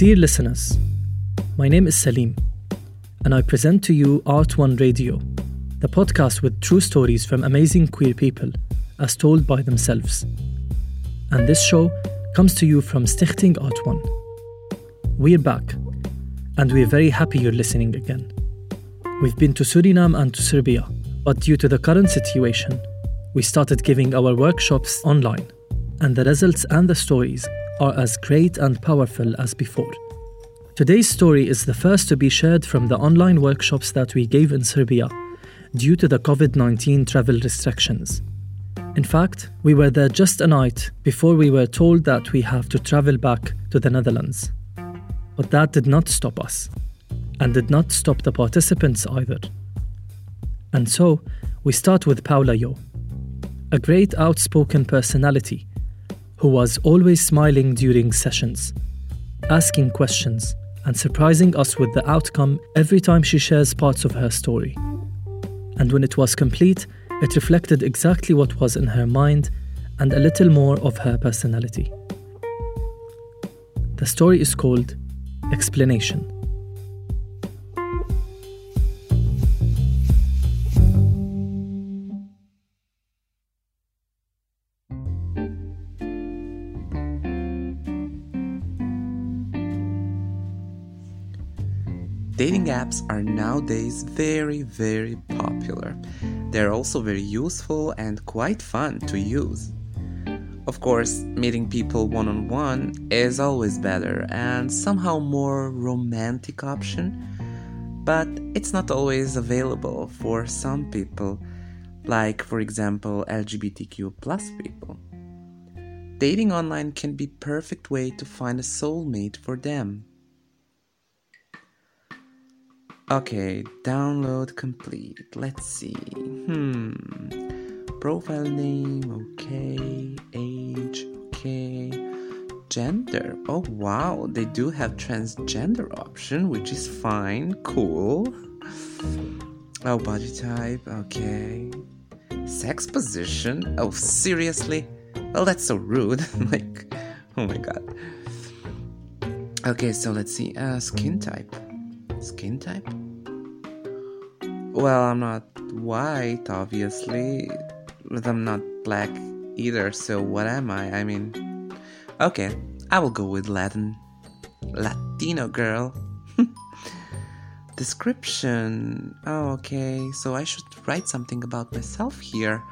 Dear listeners, my name is Salim, and I present to you Art One Radio, the podcast with true stories from amazing queer people as told by themselves. And this show comes to you from Stichting Art One. We're back, and we're very happy you're listening again. We've been to Suriname and to Serbia, but due to the current situation, we started giving our workshops online, and the results and the stories are as great and powerful as before. Today's story is the first to be shared from the online workshops that we gave in Serbia due to the COVID 19 travel restrictions. In fact, we were there just a night before we were told that we have to travel back to the Netherlands. But that did not stop us, and did not stop the participants either. And so, we start with Paola Yo, a great outspoken personality who was always smiling during sessions, asking questions, and surprising us with the outcome every time she shares parts of her story. And when it was complete, it reflected exactly what was in her mind and a little more of her personality. The story is called Explanation. Dating apps are nowadays very, very popular. They're also very useful and quite fun to use. Of course, meeting people one on one is always better and somehow more romantic option, but it's not always available for some people, like for example LGBTQ plus people. Dating online can be perfect way to find a soulmate for them. Okay, download complete. Let's see. Hmm. Profile name, okay. Age, okay. Gender. Oh wow, they do have transgender option, which is fine. Cool. Oh, body type, okay. Sex position. Oh, seriously? Well, that's so rude. like, oh my god. Okay, so let's see. Uh, skin type. Skin type? Well, I'm not white, obviously, but I'm not black either, so what am I? I mean, okay, I will go with Latin. Latino girl. Description. Oh, okay, so I should write something about myself here.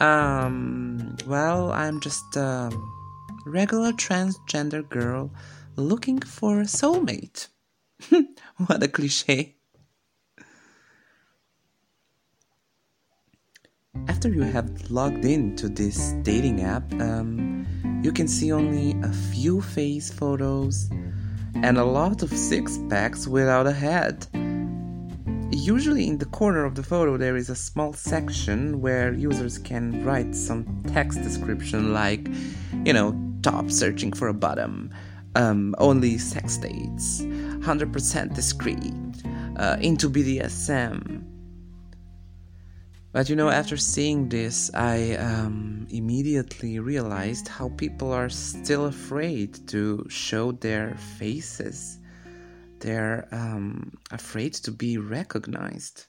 Um, well, I'm just a regular transgender girl looking for a soulmate. what a cliche. After you have logged in to this dating app, um, you can see only a few face photos and a lot of six packs without a head. Usually, in the corner of the photo, there is a small section where users can write some text description like, you know, top searching for a bottom, um, only sex dates, 100% discreet, uh, into BDSM. But you know, after seeing this, I um, immediately realized how people are still afraid to show their faces. They're um, afraid to be recognized.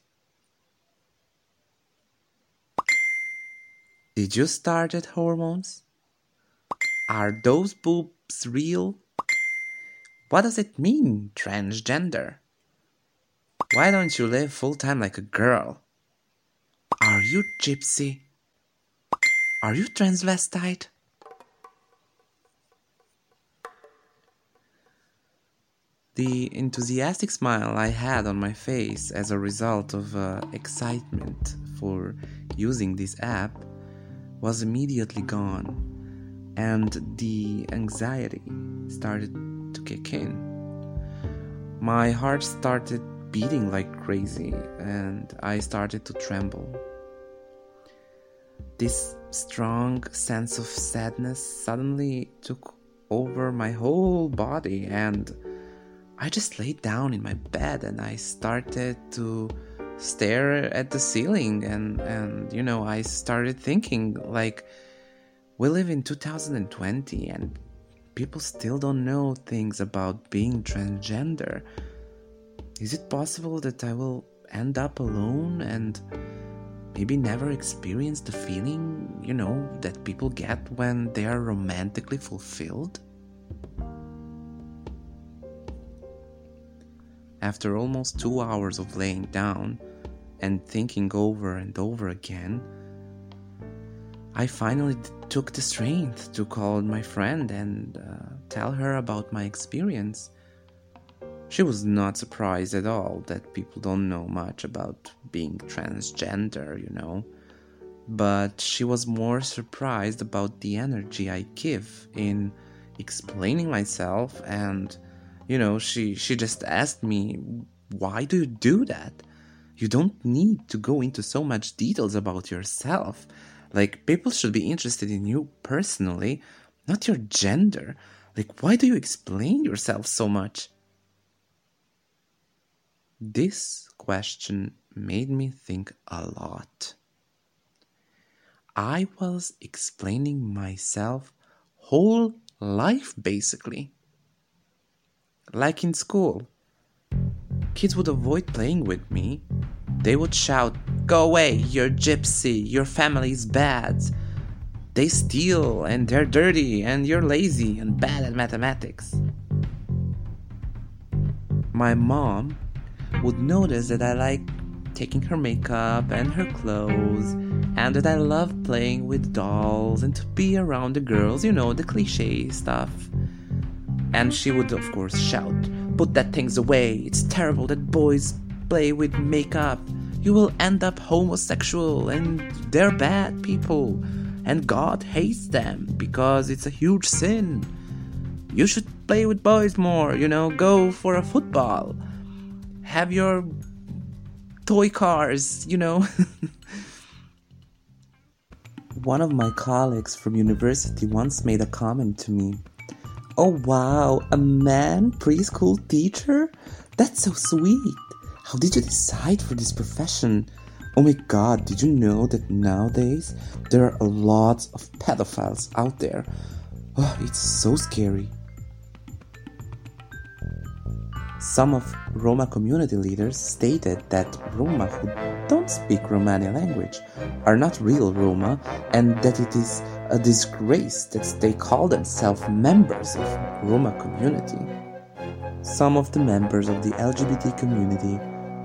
Did you start at hormones? Are those boobs real? What does it mean, transgender? Why don't you live full time like a girl? Are you gypsy? Are you transvestite? The enthusiastic smile I had on my face as a result of uh, excitement for using this app was immediately gone, and the anxiety started kick in. My heart started beating like crazy, and I started to tremble. This strong sense of sadness suddenly took over my whole body, and I just laid down in my bed and I started to stare at the ceiling and and you know I started thinking like we live in 2020 and people still don't know things about being transgender. Is it possible that I will end up alone and maybe never experience the feeling, you know, that people get when they are romantically fulfilled? After almost two hours of laying down and thinking over and over again, I finally took the strength to call my friend and uh, tell her about my experience. She was not surprised at all that people don't know much about being transgender, you know. But she was more surprised about the energy I give in explaining myself and you know, she she just asked me, "Why do you do that? You don't need to go into so much details about yourself. Like people should be interested in you personally, not your gender. Like why do you explain yourself so much?" This question made me think a lot. I was explaining myself whole life basically. Like in school. Kids would avoid playing with me. They would shout, Go away, you're gypsy, your family's bad. They steal and they're dirty and you're lazy and bad at mathematics. My mom would notice that I like taking her makeup and her clothes, and that I love playing with dolls and to be around the girls, you know, the cliche stuff. And she would, of course, shout, Put that things away, it's terrible that boys play with makeup. You will end up homosexual, and they're bad people, and God hates them because it's a huge sin. You should play with boys more, you know, go for a football have your toy cars, you know. One of my colleagues from university once made a comment to me. Oh wow, a man preschool teacher? That's so sweet. How did you decide for this profession? Oh my god, did you know that nowadays there are a lot of pedophiles out there? Oh, it's so scary. Some of Roma community leaders stated that Roma who don't speak Romani language are not real Roma and that it is a disgrace that they call themselves members of Roma community. Some of the members of the LGBT community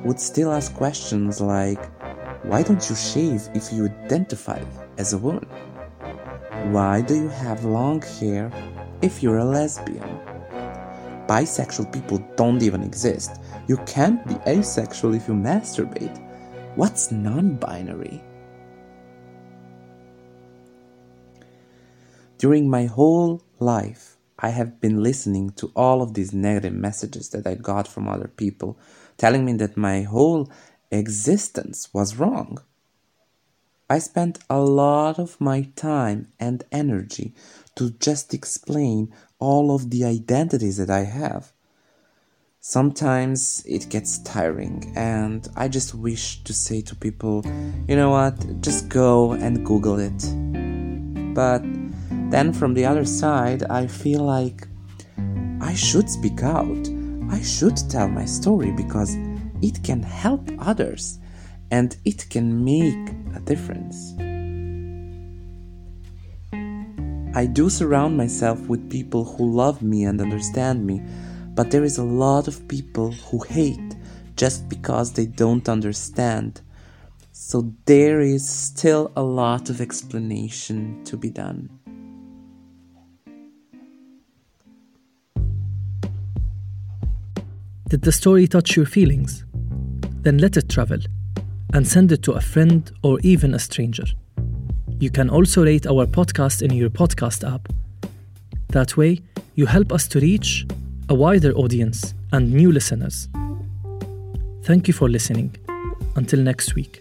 would still ask questions like, why don't you shave if you identify as a woman? Why do you have long hair if you're a lesbian? bisexual people don't even exist. You can't be asexual if you masturbate. What's non binary? During my whole life, I have been listening to all of these negative messages that I got from other people, telling me that my whole existence was wrong. I spent a lot of my time and energy to just explain all of the identities that I have. Sometimes it gets tiring, and I just wish to say to people, you know what, just go and Google it. But then from the other side, I feel like I should speak out. I should tell my story because it can help others and it can make a difference. I do surround myself with people who love me and understand me, but there is a lot of people who hate just because they don't understand. So there is still a lot of explanation to be done. Did the story touch your feelings? Then let it travel and send it to a friend or even a stranger. You can also rate our podcast in your podcast app. That way, you help us to reach a wider audience and new listeners. Thank you for listening. Until next week.